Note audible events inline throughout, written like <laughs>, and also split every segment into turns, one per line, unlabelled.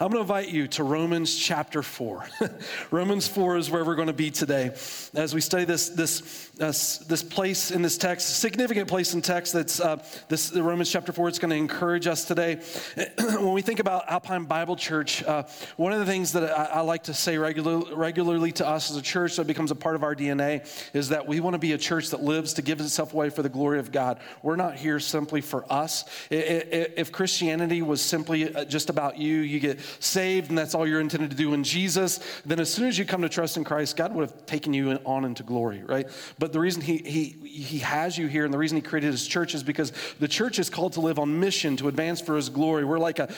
I'm going to invite you to Romans chapter 4. <laughs> Romans 4 is where we're going to be today as we study this, this, uh, this place in this text, significant place in text that's uh, this the Romans chapter 4. It's going to encourage us today. <clears throat> when we think about Alpine Bible Church, uh, one of the things that I, I like to say regular, regularly to us as a church that becomes a part of our DNA is that we want to be a church that lives to give itself away for the glory of God. We're not here simply for us. If Christianity was simply uh, just about you, you get saved and that's all you're intended to do in Jesus, then as soon as you come to trust in Christ, God would have taken you on into glory, right? But the reason he, he, he has you here and the reason he created his church is because the church is called to live on mission to advance for his glory. We're like a,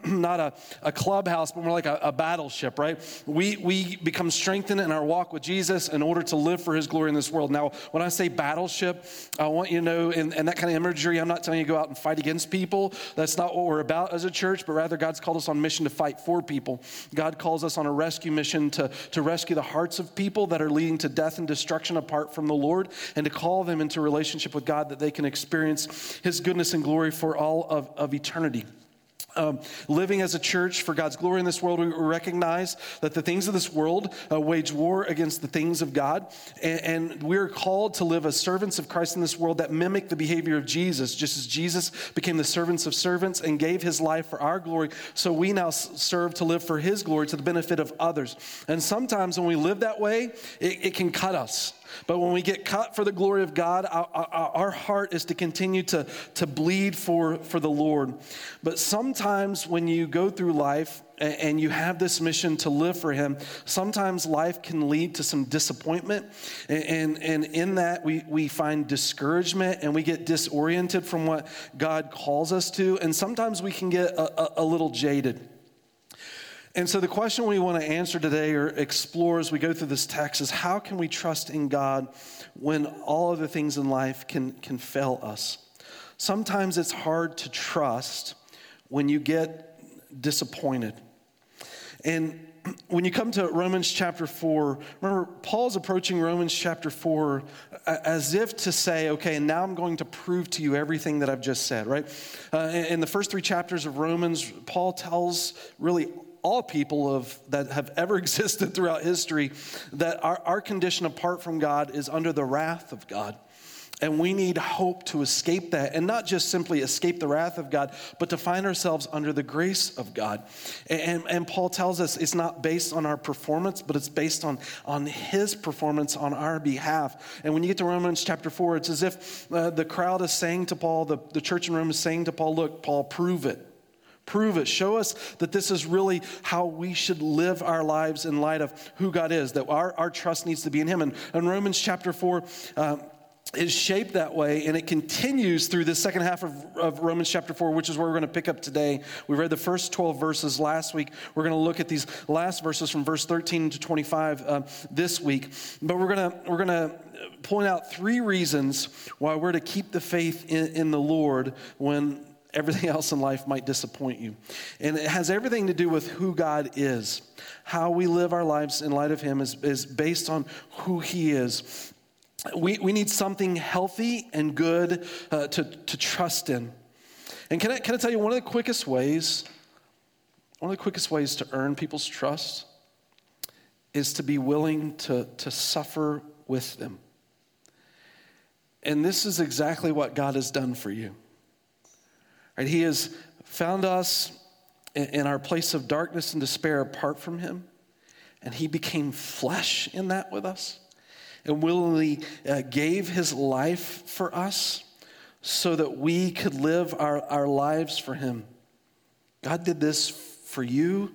<clears throat> not a, a clubhouse, but we're like a, a battleship, right? We, we become strengthened in our walk with Jesus in order to live for his glory in this world. Now, when I say battleship, I want you to know, and, and that kind of imagery, I'm not telling you to go out and fight against people. That's not what we're about as a church, but rather God's called us on mission to fight for people. God calls us on a rescue mission to, to rescue the hearts of people that are leading to death and destruction apart from the Lord and to call them into relationship with God that they can experience his goodness and glory for all of, of eternity. Um, living as a church for God's glory in this world, we recognize that the things of this world uh, wage war against the things of God. And, and, we're called to live as servants of Christ in this world that mimic the behavior of Jesus, just as Jesus became the servants of servants and gave his life for our glory. So we now serve to live for his glory to the benefit of others. And sometimes when we live that way, it, it can cut us. But when we get cut for the glory of God, our, our, our, heart is to continue to, to bleed for, for the Lord. But sometimes when you go through life and, you have this mission to live for Him, sometimes life can lead to some disappointment. And, and, and in that, we, we find discouragement and we get disoriented from what God calls us to. And sometimes we can get a, a, a little jaded. And so, the question we want to answer today or explore as we go through this text is how can we trust in God when all other things in life can, can fail us? Sometimes it's hard to trust when you get disappointed. And <clears throat> when you come to Romans chapter 4, remember, Paul's approaching Romans chapter 4 as if to say, okay, and now I'm going to prove to you everything that I've just said, right? Uh, in the first three chapters of Romans, Paul tells really all people of, that have ever <laughs> existed throughout history that our, our condition apart from God is under the wrath of God. And we need hope to escape that, and not just simply escape the wrath of God, but to find ourselves under the grace of God. And, and, Paul tells us it's not based on our performance, but it's based on, on his performance on our behalf. And when you get to Romans chapter 4, it's as if uh, the crowd is saying to Paul, the, the church in Rome is saying to Paul, Look, Paul, prove it. Prove it. Show us that this is really how we should live our lives in light of who God is, that our, our trust needs to be in Him. And in Romans chapter 4, uh, is shaped that way, and it continues through the second half of, of, Romans chapter 4, which is where we're going to pick up today. We read the first 12 verses last week. We're going to look at these last verses from verse 13 to 25 uh, this week. But we're going to, we're going to point out three reasons why we're to keep the faith in, in the Lord when everything <laughs> else in life might disappoint you. And it has everything to do with who God is. How we live our lives in light of Him is, is based on who He is. We, we need something healthy and good uh, to, to trust in. And can I, can I tell you one of the quickest ways, one of the quickest ways to earn people's trust is to be willing to, to suffer with them. And this is exactly what God has done for you. He has found us in our place of darkness and despair apart from Him, and He became flesh in that with us and willingly uh, gave His life for us so that we could live our, our lives for Him. God did this for you,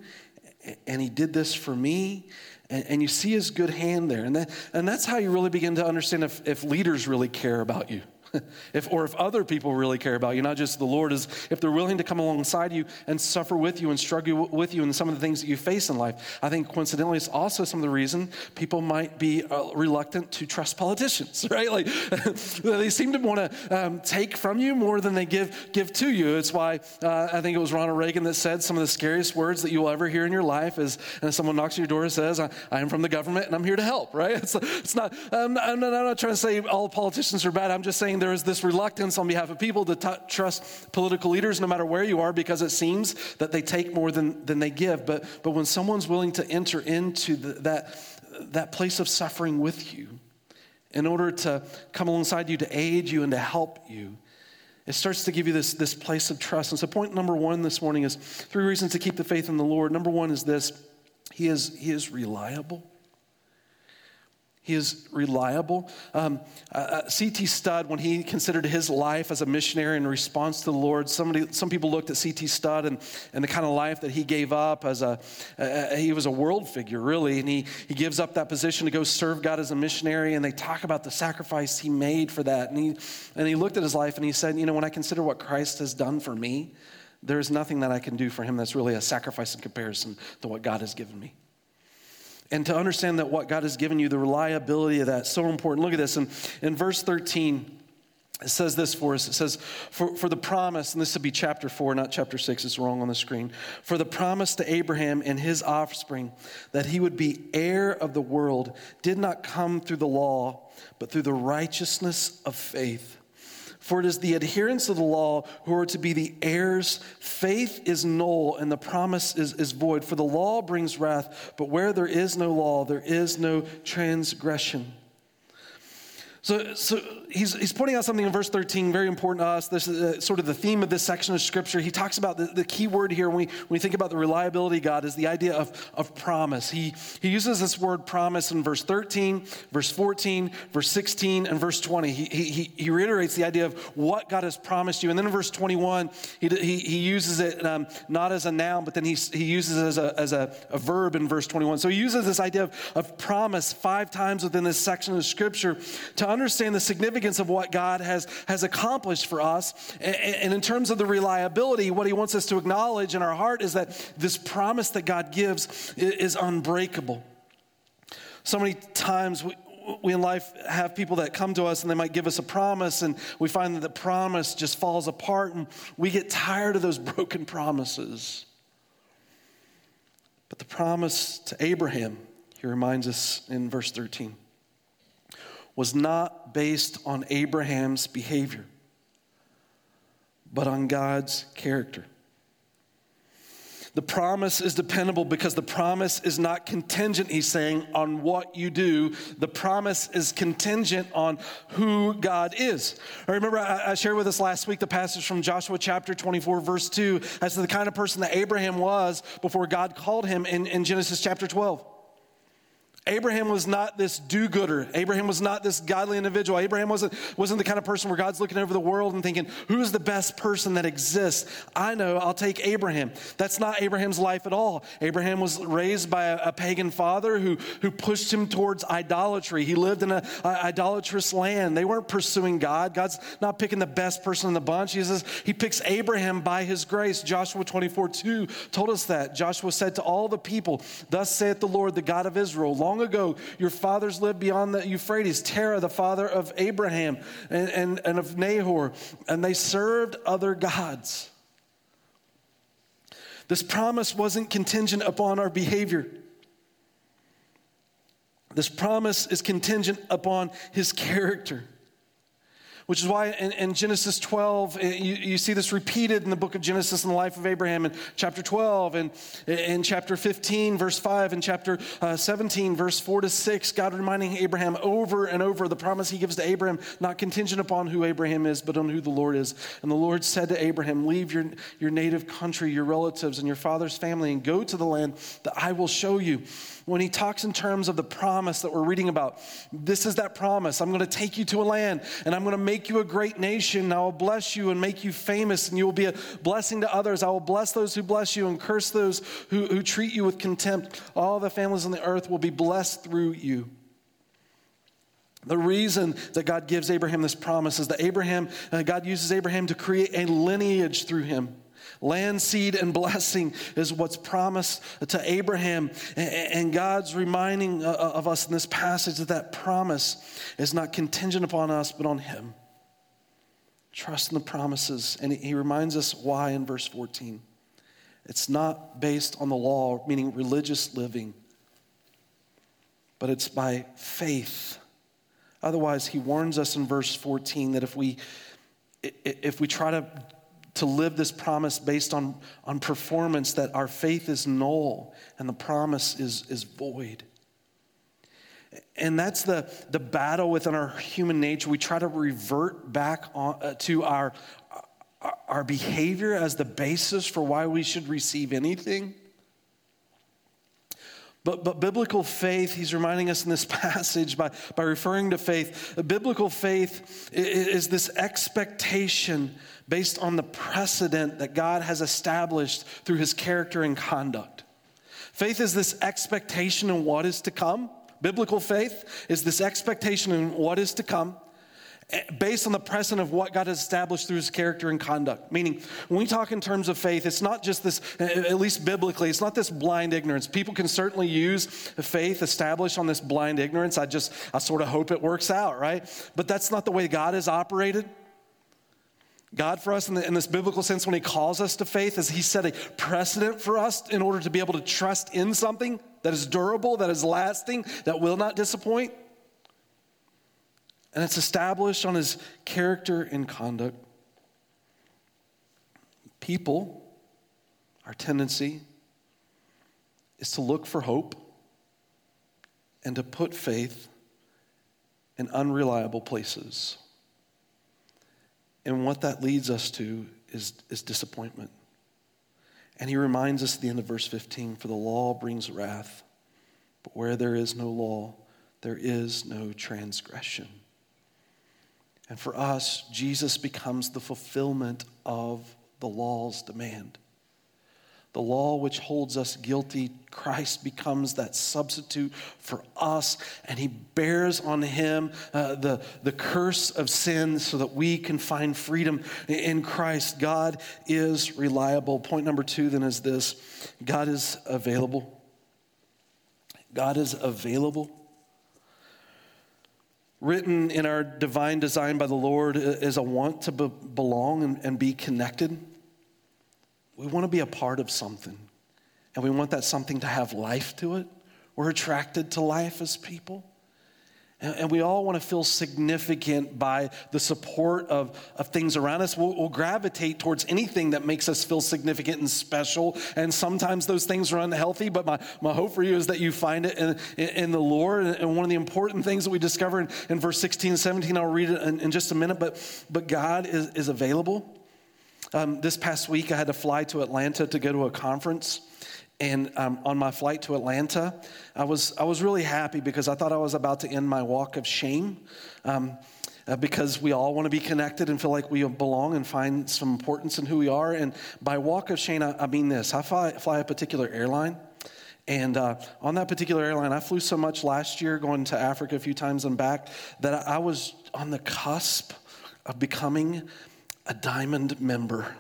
and He did this for me. And, and you see His good hand there. And, that, and that's how you really begin to understand if, if leaders really care about you. <laughs> if, or if other people really care about you, not just the Lord, is if they're willing to come alongside you and suffer with you and struggle with you in some of the things that you face in life. I think coincidentally, it's also some of the reason people might be uh, reluctant to trust politicians, <laughs> right? Like <laughs> they seem to want to um, take from you more than they give give to you. It's why uh, I think it was Ronald Reagan that said some of the scariest words that you will ever hear in your life is, and someone knocks on your door and says, I, I am from the government and I'm here to help, right? It's, it's not, I'm, I'm not, I'm not trying to say all politicians are bad. I'm just saying there is this reluctance on behalf of people to t- trust political leaders no matter where you are because it seems that they take more than, than they give. But, but when someone's willing to enter into the, that, that place of suffering with you in order to come alongside you, to aid you, and to help you, it starts to give you this, this place of trust. And so, point number one this morning is three reasons to keep the faith in the Lord. Number one is this He is, he is reliable. He is reliable. Um, uh, uh C.T. Studd, when he considered his life as a missionary in response to the Lord, somebody, some people looked at C.T. Studd and, and the kind of life that he gave up as a, he was a world figure, really. And he, he gives up that position to go serve God as a missionary. And they talk about the sacrifice he made for that. And he, and he looked at his life and he said, You know, when I consider what Christ has done for me, there's nothing that I can do for him that's really a sacrifice in comparison to what God has given me and to understand that what God has given you, the reliability of that, so important. Look at this. And in verse 13, it says this for us. It says, for, for the promise, and this would be chapter 4, not chapter 6, it's wrong on the screen. For the promise to Abraham and his offspring that he would be heir of the world did not come through the law, but through the righteousness of faith. For it is the adherents of the law who are to be the heirs. Faith is null and the promise is, is void. For the law brings wrath, but where there is no law, there is no transgression. So, so he's, he's pointing out something in verse 13, very important to us. This is uh, sort of the theme of this section of scripture. He talks about the, the key word here when we, when we think about the reliability of God is the idea of, of promise. He, he uses this word promise in verse 13, verse 14, verse 16, and verse 20. He, he, he reiterates the idea of what God has promised you. And then in verse 21, he, he, he uses it um, not as a noun, but then he, he uses it as, a, as a, a verb in verse 21. So he uses this idea of, of promise five times within this section of scripture to understand the significance of what God has, has accomplished for us. And, and in terms of the reliability, what He wants us to acknowledge in our heart is that this promise that God gives is, is unbreakable. So many times we, we in life have people that come to us and they might give us a promise, and we find that the promise just falls apart, and we get tired of those <laughs> broken promises. But the promise to Abraham, he reminds us in verse 13 was not based on Abraham's behavior, but on God's character. The promise is dependable because the promise is not contingent, he's saying, on what you do. The promise is contingent on who God is. I remember I shared with us last week the passage from Joshua chapter 24, verse 2, as to the kind of person that Abraham was before God called him in, in Genesis chapter 12. Abraham was not this do gooder. Abraham was not this godly individual. Abraham wasn't, wasn't the kind of person where God's looking over the world and thinking, who's the best person that exists? I know, I'll take Abraham. That's not Abraham's life at all. Abraham was raised by a, a pagan father who, who pushed him towards idolatry. He lived in an idolatrous land. They weren't pursuing God. God's not picking the best person in the bunch. He says he picks Abraham by his grace. Joshua 24 2 told us that. Joshua said to all the people, Thus saith the Lord, the God of Israel, long ago, your fathers lived beyond the Euphrates. Terah, the father of Abraham and, and, and of Nahor, and they served other gods. This promise wasn't contingent upon our behavior. This promise is contingent upon his character. Which is why in, in Genesis 12, eh, you, you, see this repeated in the book of Genesis in the life of Abraham in chapter 12, and in chapter 15, verse 5, and chapter uh, 17, verse 4 to 6, God reminding Abraham over and over the promise he gives to Abraham, not contingent upon who Abraham is, but on who the Lord is. And the Lord said to Abraham, Leave your, your native country, your relatives, and your father's family, and go to the land that I will show you when he talks in terms of the promise that we're reading about. This is that promise. I'm going to take you to a land and I'm going to make you a great nation. I will bless you and make you famous and you will be a blessing to others. I will bless those who bless you and curse those who, who treat you with contempt. All the families on the earth will be blessed through you. The reason that God gives Abraham this promise is that Abraham, uh, God uses Abraham to create a lineage through him. Land, seed, and blessing is what's promised to Abraham. And God's reminding uh, uh, of us in this passage that that promise is not contingent upon us, but on Him. Trust in the promises. And He reminds us why in verse 14. It's not based on the law, meaning religious living, but it's by faith Otherwise, he warns us in verse 14 that if we, if we try to, to live this promise based on, on performance, that our faith is null and the promise is, is void. And that's the, the battle within our human nature. We try to revert back on, uh, to our, our behavior as the basis for why we should receive anything. But, but biblical faith, he's reminding us in this <laughs> passage by, by referring to faith, biblical faith is this expectation based on the precedent that God has established through his character and conduct. Faith is this expectation in what is to come. Biblical faith is this expectation in what is to come based on the precedent of what God has established through his character and conduct. Meaning, when we talk in terms of faith, it's not just this, at least biblically, it's not this blind ignorance. People can certainly use faith established on this blind ignorance. I just, I sort of hope it works out, right? But that's not the way God has operated. God, for us, in, the, in, this biblical sense, when He calls us to faith, is He set a precedent for us in order to be able to trust in something that is durable, that is lasting, that will not disappoint. And it's established on his character and conduct. People, our tendency is to look for hope and to put faith in unreliable places. And what that leads us to is, is disappointment. And he reminds us at the end of verse 15 For the law brings wrath, but where there is no law, there is no transgression. And for us, Jesus becomes the fulfillment of the law's demand. The law which holds us guilty, Christ becomes that substitute for us, and he bears on him uh, the, the curse of sin so that we can find freedom in Christ. God is reliable. Point number two then is this God is available. God is available written in our divine design by the Lord is a want to be- belong and, and be connected. We want to be a part of something, and we want that something to have life to it. We're attracted to life as people. And we all want to feel significant by the support of, of things around us. We'll, we'll, gravitate towards anything that makes us feel significant and special. And sometimes those things are unhealthy, but my, my hope for you is that you find it in, in, the Lord. And one of the important things that we discover in, in verse 16 and 17, I'll read it in, in, just a minute, but, but God is, is available. Um, this past week, I had to fly to Atlanta to go to a conference. And um, on my flight to Atlanta, I was, I was really happy because I thought I was about to end my walk of shame. Um, uh, because we all want to be connected and feel like we belong and find some importance in who we are. And by walk of shame, I, I mean this I fly, fly, a particular airline. And uh, on that particular airline, I flew so much last year, going to Africa a few times and back, that I, I was on the cusp of becoming a diamond member.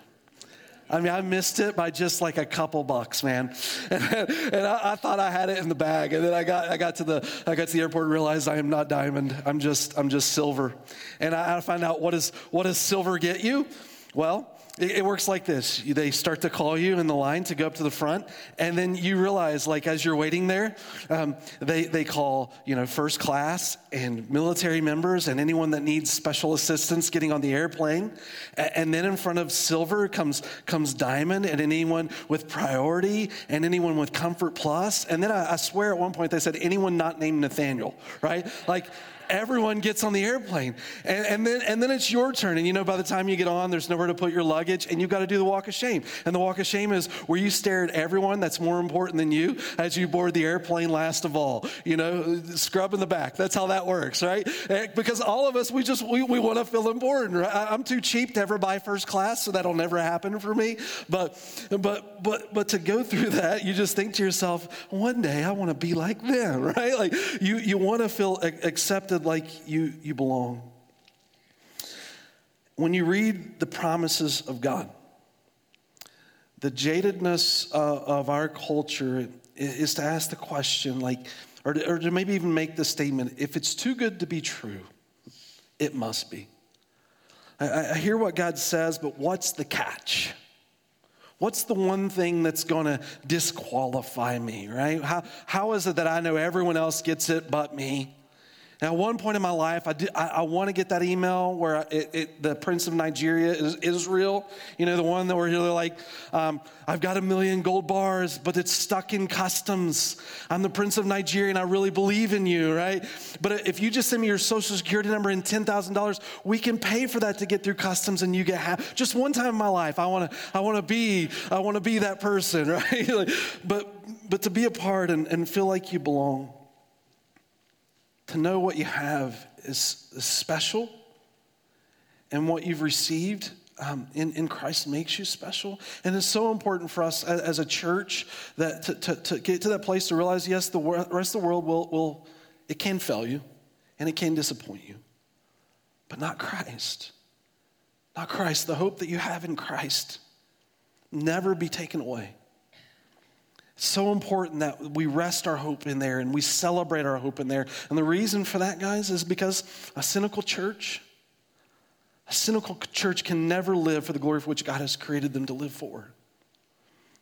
I mean, I missed it by just like a couple bucks, man. <laughs> And, and I, I, thought I had it in the bag, and then I got I got to the I got to the airport and realized I am not diamond. I'm just I'm just silver. And I, I find out what is what does silver get you? Well, it, it works like this. They start to call you in the line to go up to the front, and then you realize, like, as you're waiting there, um, they, they call, you know, first class and military members and anyone that needs special assistance getting on the airplane. And then in front of silver comes, comes diamond and anyone with priority and anyone with comfort plus. And then I, I swear at one point they said anyone not named Nathaniel, right? Like, everyone gets on the airplane. And, and, then, and then it's your turn. And you know, by the time you get on, there's nowhere to put your luggage, and you've got to do the walk of shame. And the walk of shame is where you stare at everyone that's more important than you as you board the airplane last of all. You know, scrub in the back. That's how that works, right? Eh, because all of us, we just, we, we want to feel important, right? I'm too cheap to ever buy first class, so that'll never happen for me. But, but, but, but to go through that, you just think to yourself, one day I want to be like them, <laughs> right? Like you, you want to feel accepted like you, you belong. When you read the promises of God, the jadedness uh, of our culture is to ask the question, like, or to, or to maybe even make the statement if it's too good to be true, it must be. I, I hear what God says, but what's the catch? What's the one thing that's going to disqualify me, right? How, how is it that I know everyone else gets it but me? Now, at one point in my life, I, I, I want to get that email where it, it, the Prince of Nigeria is Israel, you know, the one that where you're like, um, I've got a million gold bars, but it's stuck in customs. I'm the Prince of Nigeria and I really believe in you, right? But if you just send me your social security number and $10,000, we can pay for that to get through customs and you get half. Just one time in my life, I want to I wanna be, I want to be that person, <laughs> right? like, but, but to be a part and, and feel like you belong to know what you have is, special and what you've received um, in, in Christ makes you special. And it's so important for us as, as a church that to, to, to, get to that place to realize, yes, the rest of the world will, will, it can fail you and it can disappoint you, but not Christ. Not Christ. The hope that you have in Christ never be taken away so important that we rest our hope in there and we celebrate our hope in there. And the reason for that, guys, is because a cynical church, a cynical church can never live for the glory for which God has created them to live for.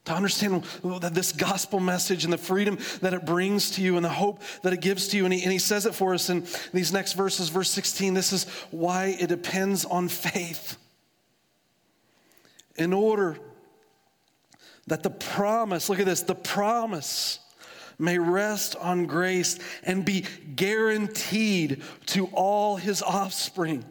To understand that this gospel message and the freedom that it brings to you and the hope that it gives to you. And he, and he says it for us in these next verses, verse 16. This is why it depends on faith. In order that the promise, look at this, the promise may rest on grace and be guaranteed to all his offspring.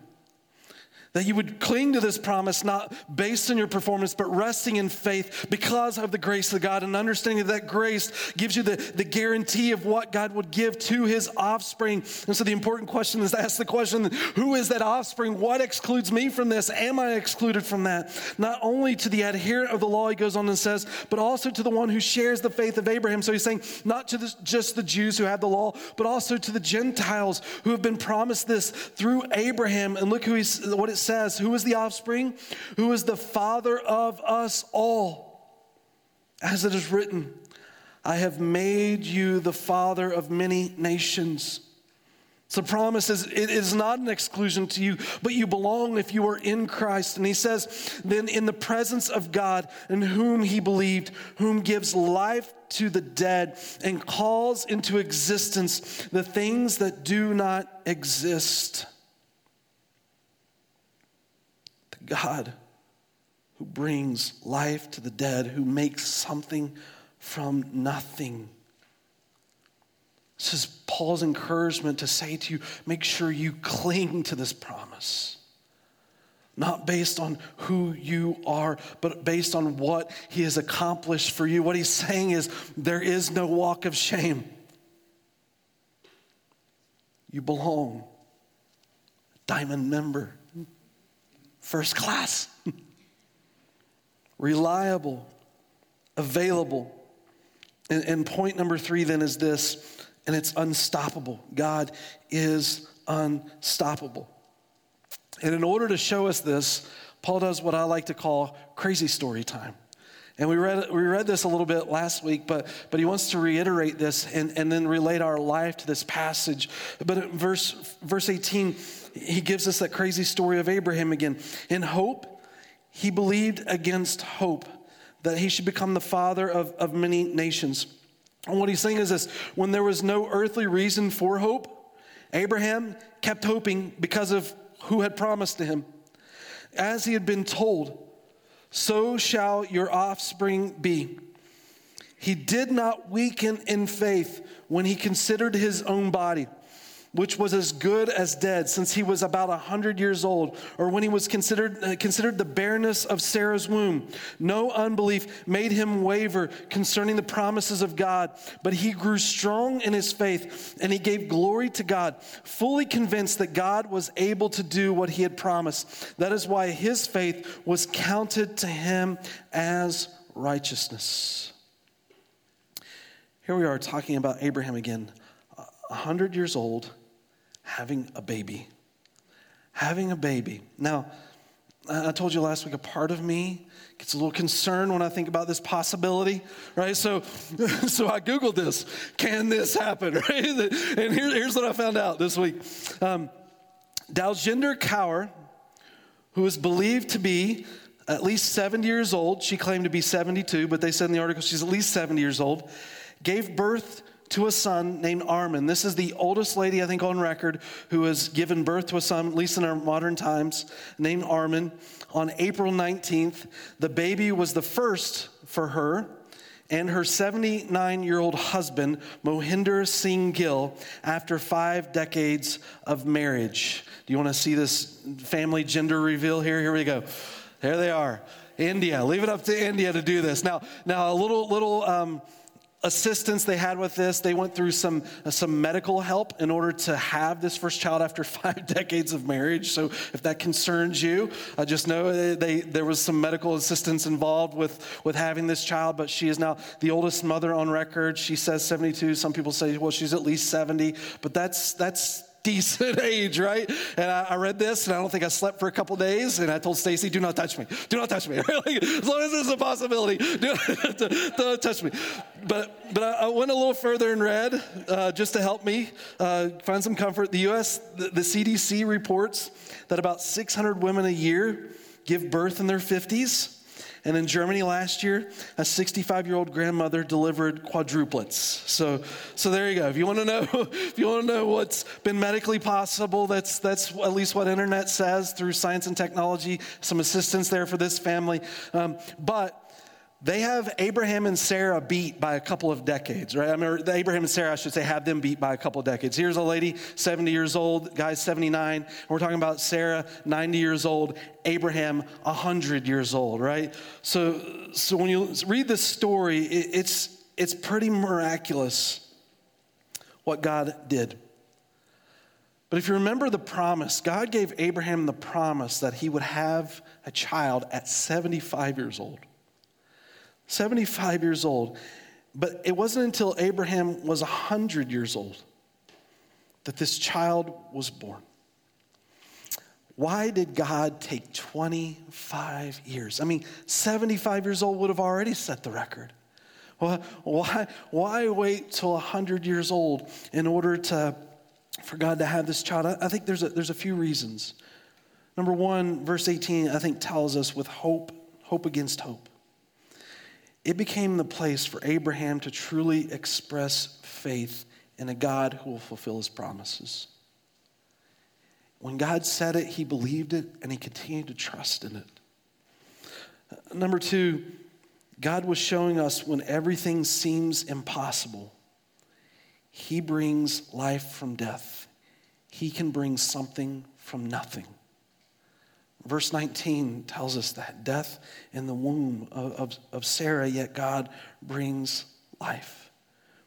That you would cling to this promise not based on your performance, but resting in faith because of the grace of God and understanding that, that grace gives you the, the guarantee of what God would give to his offspring. And so the important question is to ask the question who is that offspring? What excludes me from this? Am I excluded from that? Not only to the adherent of the law, he goes on and says, but also to the one who shares the faith of Abraham. So he's saying, not to the, just the Jews who have the law, but also to the Gentiles who have been promised this through Abraham. And look who he's, what it says Who is the offspring? Who is the father of us all? As it is written, I have made you the father of many nations. So, promise is it is not an exclusion to you, but you belong if you are in Christ. And he says, then in the presence of God in whom he believed, whom gives life to the dead and calls into existence the things that do not exist. God who brings life to the dead, who makes something from nothing. This is Paul's encouragement to say to you make sure you cling to this promise. Not based on who you are, but based on what he has accomplished for you. What he's saying is there is no walk of shame. You belong. Diamond member first class, <laughs> reliable, available. And, and, point number three then is this, and it's unstoppable. God is unstoppable. And in order to show us this, Paul does what I like to call crazy story time. And we read, we read this a little bit last week, but, but he wants to reiterate this and, and then relate our life to this passage. But in verse, verse 18, he gives us that crazy story of Abraham again. In hope, he believed against hope that he should become the father of, of many nations. And what he's saying is this when there was no earthly reason for hope, Abraham kept hoping because of who had promised to him. As he had been told, so shall your offspring be. He did not weaken in faith when he considered his own body which was as good as dead since he was about a 100 years old, or when he was considered, uh, considered the barrenness of Sarah's womb. No unbelief made him waver concerning the promises of God, but he grew strong in his faith and he gave glory to God, fully convinced that God was able to do what he had promised. That is why his faith was counted to him as righteousness. Here we are talking about Abraham again, 100 years old having a baby. Having a baby. Now, I told you last week, a part of me gets a little concerned when I think about this possibility, right? So, <laughs> so I Googled this. Can this happen, <laughs> right? And here, here's what I found out this week. Um, Daljinder Kaur, who is believed to be at least 70 years old, she claimed to be 72, but they said in the article she's at least 70 years old, gave birth to a son named Armin. This is the oldest lady, I think, on record who has given birth to a son, at least in our modern times, named Armin. On April 19th, the baby was the first for her and her 79 year old husband, Mohinder Singh Gill, after five decades of marriage. Do you want to see this family gender reveal here? Here we go. There they are. India. Leave it up to India to do this. Now, now a little, little, um, assistance they had with this. They went through some, uh, some medical help in order to have this first child after <laughs> five decades of marriage. So if that concerns you, uh, just know they, there was some medical assistance involved with, with having this child, but she is now the oldest mother on record. She says 72. Some people say, well, she's at least 70, but that's, that's decent <laughs> age, right? And I, I, read this, and I don't think I slept for a couple days. And I told Stacy, "Do not touch me. Do not touch me. <laughs> like, as long as there's a possibility, <laughs> do not, do not touch me." But but I, I, went a little further and read uh, just to help me uh, find some comfort. The U.S. The, the CDC reports that about 600 women a year give birth in their 50s. And in Germany last year, a 65 year old grandmother delivered quadruplets. So, so there you go. If you want to know, <laughs> if you want to know what's been medically possible, that's, that's at least what internet says through science and technology. Some assistance there for this family. Um, but they have Abraham and Sarah beat by a couple of decades, right? I mean, Abraham and Sarah, I should say, have them beat by a couple of decades. Here's a lady, 70 years old, guy's 79. We're talking about Sarah, 90 years old, Abraham, 100 years old, right? So, so when you read this story, it, it's, it's pretty miraculous what God did. But if you remember the promise, God gave Abraham the promise that he would have a child at 75 years old. 75 years old. But it wasn't until Abraham was 100 years old that this child was born. Why did God take 25 years? I mean, 75 years old would have already set the record. Why, why wait till 100 years old in order to, for God to have this child? I think there's a, there's a few reasons. Number one, verse 18, I think tells us with hope, hope against hope it became the place for Abraham to truly express faith in a God who will fulfill his promises. When God said it, he believed it and he continued to trust in it. Number two, God was showing us when everything seems impossible, he brings life from death. He can bring something from nothing. Verse 19 tells us that death in the womb of, of, of, Sarah, yet God brings life.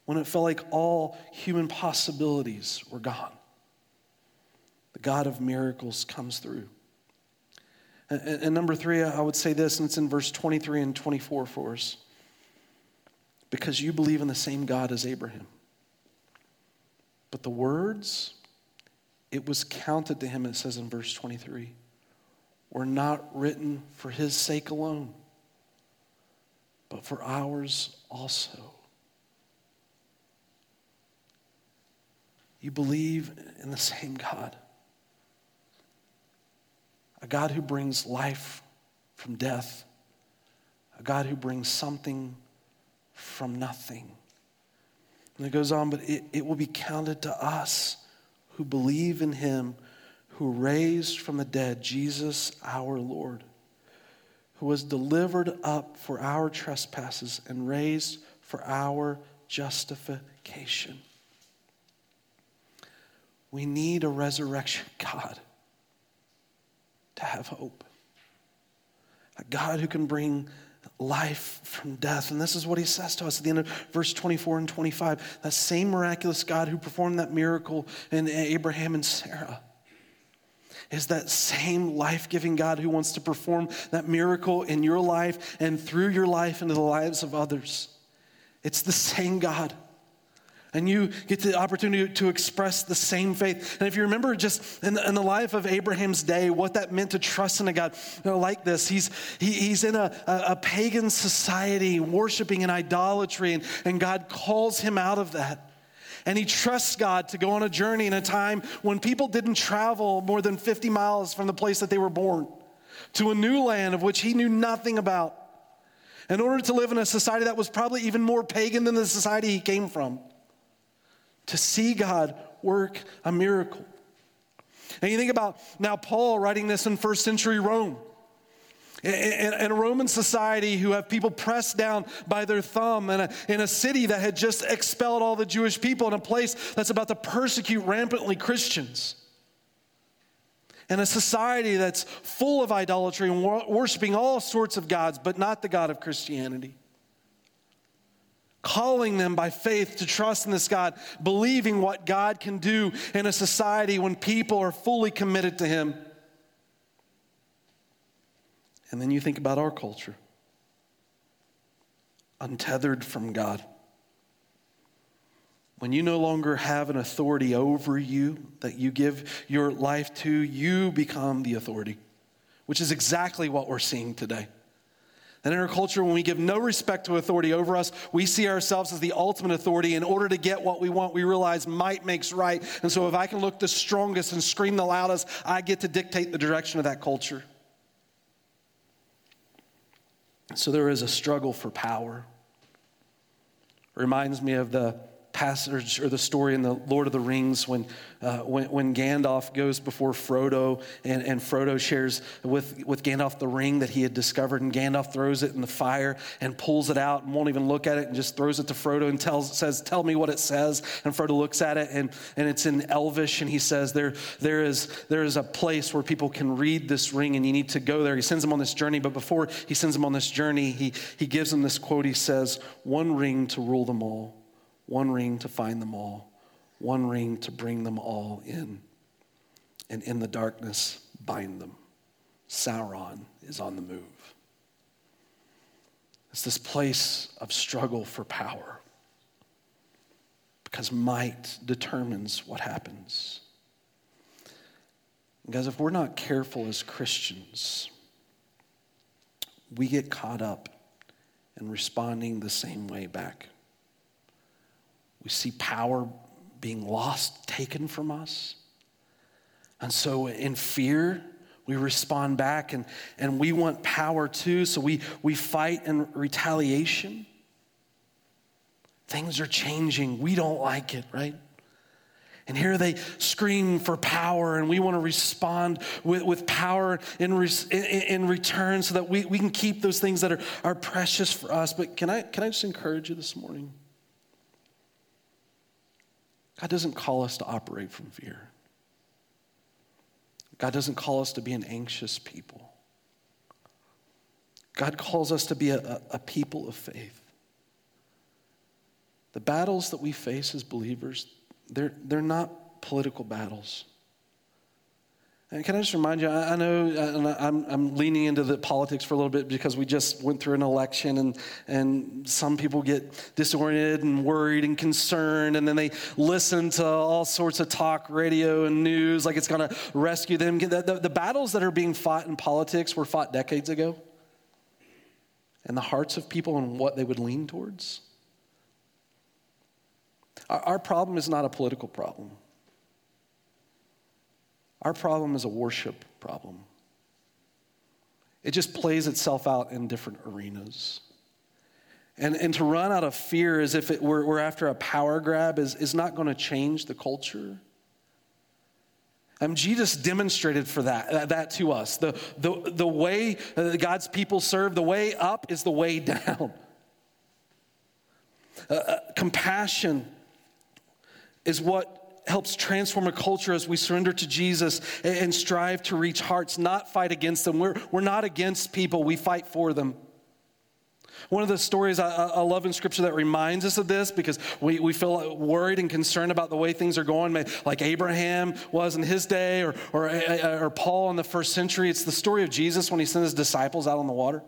When it felt like all human possibilities were gone, the God of miracles comes through. And, and number three, I would say this, and it's in verse 23 and 24 for us. Because you believe in the same God as Abraham. But the words, it was counted to him, it says in verse 23 were not written for his sake alone, but for ours also. You believe in the same God, a God who brings life from death, a God who brings something from nothing. And it goes on, but it, it will be counted to us who believe in him who raised from the dead Jesus our Lord, who was delivered up for our trespasses and raised for our justification. We need a resurrection <laughs> God to have hope. A God who can bring life from death. And this is what he says to us at the end of verse 24 and 25. That same miraculous God who performed that miracle in Abraham and Sarah is that same life giving God who wants to perform that miracle in your life and through your life into the lives of others. It's the same God. And you get the opportunity to express the same faith. And if you remember just in the, in the life of Abraham's day, what that meant to trust in a God you know, like this, he's, he, he's in a, a, a pagan society worshiping in idolatry, and, and God calls him out of that. And he trusts God to go on a journey in a time when people didn't travel more than 50 miles from the place that they were born to a new land of which he knew nothing about in order to live in a society that was probably even more pagan than the society he came from. to see God work a miracle. And you think about now Paul writing this in first century Rome. In, a Roman society who have people pressed down by their thumb, in a, in a city that had just expelled all the Jewish people, in a place that's about to persecute rampantly Christians, in a society that's full of idolatry and worshiping all sorts of gods, but not the God of Christianity calling them by faith to trust in this God, believing what God can do in a society when people are fully committed to Him. And then you think about our culture untethered from God. When you no longer have an authority over you that you give your life to, you become the authority, which is exactly what we're seeing today. And in our culture, when we give no respect to authority over us, we see ourselves as the ultimate authority. In order to get what we want, we realize might makes right. And so if I can look the strongest and scream the loudest, I get to dictate the direction of that culture. So there is a struggle for power. Reminds me of the passage or the story in the Lord of the Rings when, uh, when, when, Gandalf goes before Frodo and, and Frodo shares with, with Gandalf the ring that he had discovered, and Gandalf throws it in the fire and pulls it out and won't even look at it and just throws it to Frodo and tells, says, Tell me what it says. And Frodo looks at it and, and it's in Elvish, and he says, there, there, is, there is a place where people can read this ring, and you need to go there. He sends them on this journey, but before he sends them on this journey, he, he gives them this quote. He says, One ring to rule them all one ring to find them all, one ring to bring them all in, and in the darkness bind them. Sauron is on the move. It's this place of struggle for power because might determines what happens. Guys, if we're not careful as Christians, we get caught up in responding the same way back. We see power being lost, taken from us. And so, in fear, we respond back and, and we want power too. So, we, we fight in retaliation. Things are changing. We don't like it, right? And here they scream for power, and we want to respond with, with power in, in, in, return so that we, we can keep those things that are, are precious for us. But can I, can I just encourage you this morning? God doesn't call us to operate from fear. God doesn't call us to be an anxious people. God calls us to be a, a, people of faith. The battles that we face as believers, they're, they're not political battles. And can I just remind you, I, know uh, and I'm, I'm leaning into the politics for a little bit because we just went through an election and, and some people get disoriented and worried and concerned and then they listen to all sorts of talk radio and news like it's going to rescue them. The, the, the battles that are being fought in politics were fought decades ago. And the hearts of people and what they would lean towards. Our, our problem is not a political problem. Our problem is a worship problem. It just plays itself out in different arenas. And, and to run out of fear as if it, we're, we're after a power grab is, is not going to change the culture. Um, Jesus demonstrated for that, that, that to us. The, the, the way God's people serve, the way up is the way <laughs> down. Uh, uh, compassion is what helps transform a culture as we surrender to Jesus and strive to reach hearts, not fight against them. We're, we're not against people, we fight for them. One of the stories I, I, love in scripture that reminds us of this because we, we feel worried and concerned about the way things are going, like Abraham was in his day or, or, or Paul in the first century. It's the story of Jesus when he sent his disciples out on the water.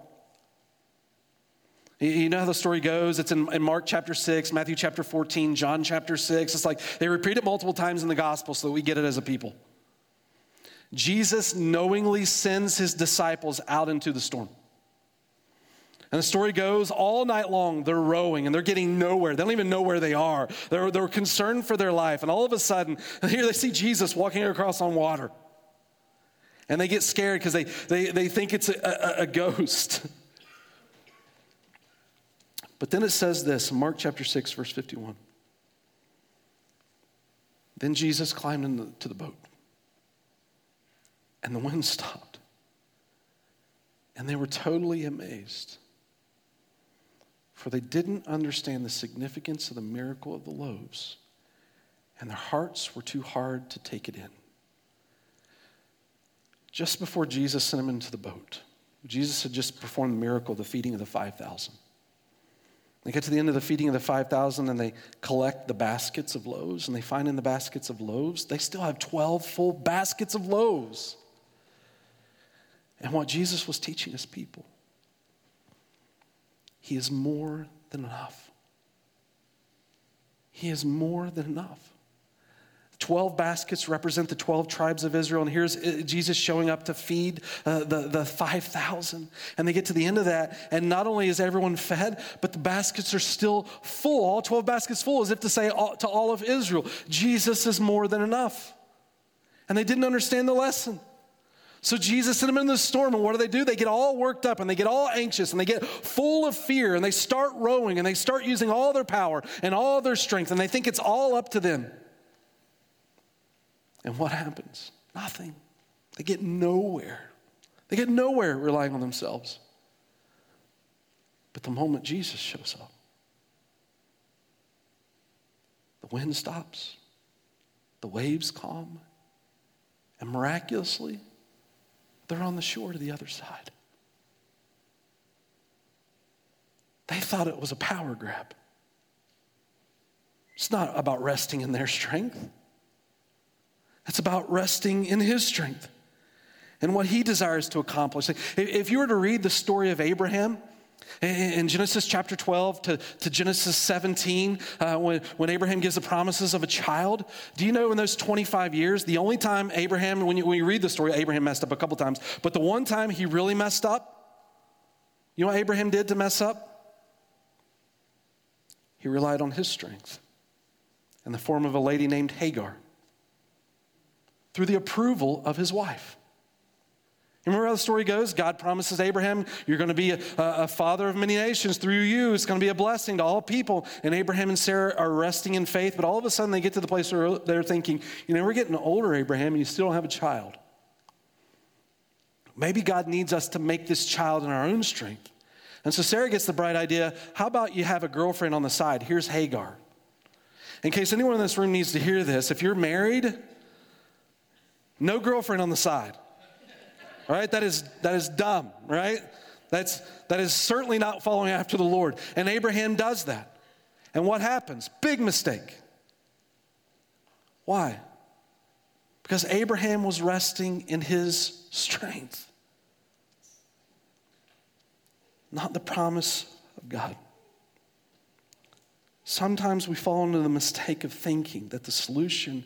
You know how the story goes? It's in, in, Mark chapter 6, Matthew chapter 14, John chapter 6. It's like they repeat it multiple times in the gospel so that we get it as a people. Jesus knowingly sends his disciples out into the storm. And the story goes all night long, they're rowing and they're getting nowhere. They don't even know where they are. They're, they're concerned for their life. And all of a sudden, <laughs> here they see Jesus walking across on water. And they get scared because they, they, they think it's a, a, a ghost. <laughs> But then it says this Mark chapter 6, verse 51. Then Jesus climbed into the boat, and the wind <laughs> stopped. And they were totally amazed, for they didn't understand the significance of the miracle of the loaves, and their hearts were too hard to take it in. Just before Jesus sent them into the boat, Jesus had just performed the miracle of the feeding of the 5,000. They get to the end of the feeding of the 5,000 and they collect the baskets of loaves, and they find in the baskets of loaves, they still have 12 full baskets of loaves. And what Jesus was teaching his people, he is more than enough. He is more than enough. 12 baskets represent the 12 tribes of Israel. And here's uh, Jesus showing up to feed uh, the, the 5,000. And they get to the end of that. And not only is everyone fed, but the baskets are still full. All 12 baskets full, as if to say all, to all of Israel, Jesus is more than enough. And they didn't understand the lesson. So Jesus sent them in the storm, and what do they do? They get all worked up and they get all anxious and they get full of fear and they start rowing and they start using all their power and all their strength and they think it's all up to them. And what happens? Nothing. They get nowhere. They get nowhere relying on themselves. But the moment Jesus shows up, the wind stops, the waves calm, and miraculously, they're on the shore to the other side. They thought it was a power grab. It's not about resting in their strength. It's about resting in His strength and what He desires to accomplish. If you were to read the story of Abraham, in Genesis chapter 12 to, to Genesis 17, uh, when, when Abraham gives the promises of a child, do you know in those 25 years, the only time Abraham, when you, when you read the story, Abraham messed up a couple times, but the one time he really messed up, you know what Abraham did to mess up? He relied on his strength in the form of a lady named Hagar through the approval of his wife. You remember how the story goes? God promises Abraham, You're going to be a, a, father of many nations through you. It's going to be a blessing to all people. And Abraham and Sarah are resting in faith, but all of a sudden they get to the place where they're thinking, You know, we're getting older, Abraham, and you still don't have a child. Maybe God needs us to make this child in our own strength. And so Sarah gets the bright idea how about you have a girlfriend on the side? Here's Hagar. In case anyone in this room needs to hear this, if you're married, no girlfriend on the side. All right? That is, that is dumb, right? That's, that is certainly not following after the Lord. And Abraham does that. And what happens? Big mistake. Why? Because Abraham was resting in his strength, not the promise of God. Sometimes we fall into the mistake of thinking that the solution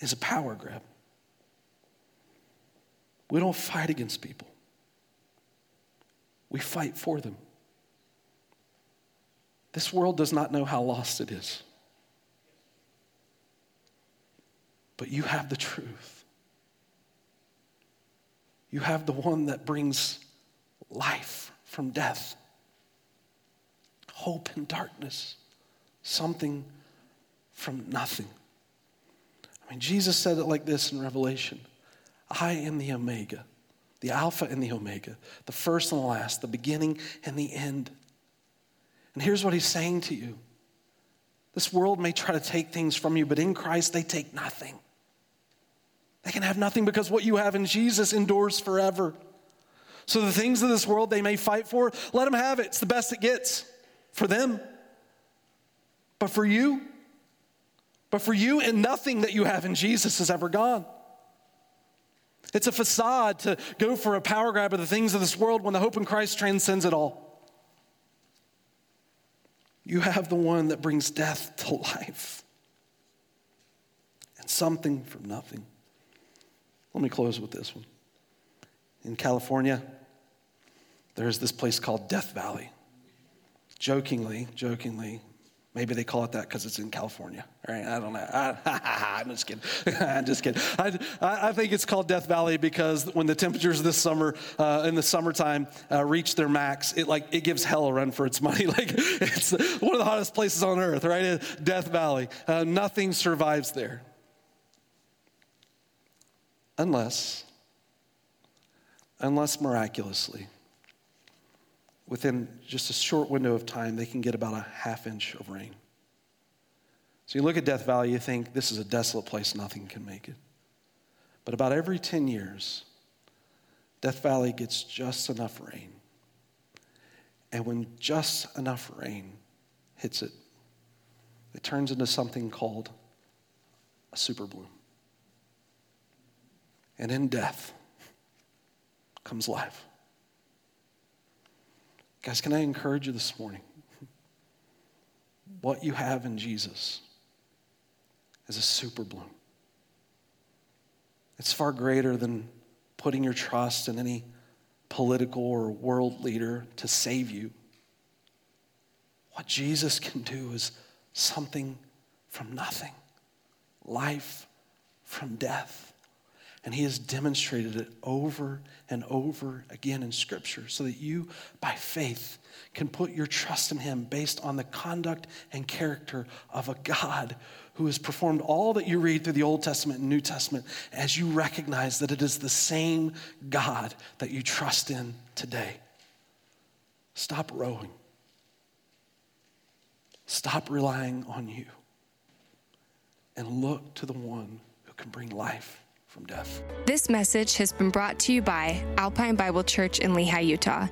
is a power grab. We don't fight against people, we fight for them. This world does not know how lost it is. But you have the truth. You have the one that brings life from death, hope in darkness, something from nothing. I mean, Jesus said it like this in Revelation I am the Omega, the Alpha and the Omega, the first and the last, the beginning and the end. And here's what he's saying to you this world may try to take things from you, but in Christ, they take nothing. They can have nothing because what you have in Jesus endures forever. So the things of this world they may fight for, let them have it. It's the best it gets for them. But for you, but for you, and nothing that you have in Jesus is ever gone. It's a facade to go for a power grab of the things of this world when the hope in Christ transcends it all. You have the one that brings death to <laughs> life and something from nothing. Let me close with this one. In California, there's this place called Death Valley. Jokingly, jokingly, Maybe they call it that because it's in California. Right? I don't know. I, am just kidding. I'm just kidding. <laughs> I, I, think it's called Death Valley because when the temperatures this summer, uh, in the summertime, uh, reach their max, it like it gives hell a run for its <laughs> money. Like it's one of the hottest places on earth, right? Death Valley. Uh, nothing survives there, unless, unless miraculously within just a short window of time, they can get about a half inch of rain. So you look at Death Valley, you think this is a desolate place, nothing can make it. But about every 10 years, Death Valley gets just enough rain. And when just enough rain hits it, it turns into something called a super bloom. And in death comes life. Guys, can I encourage you this morning? What you have in Jesus is a super bloom. It's far greater than putting your trust in any political or world leader to save you. What Jesus can do is something from nothing, life from death. And he has demonstrated it over and over again in Scripture so that you, by faith, can put your trust in him based on the conduct and character of a God who has performed all that you read through the Old Testament and New Testament as you recognize that it is the same God that you trust in today. Stop rowing. Stop relying on you and look to the one who can bring life from death.
This message has been brought to you by Alpine Bible Church in Lehi, Utah.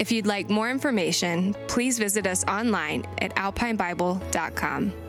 If you'd like more information, please visit us online at alpinebible.com.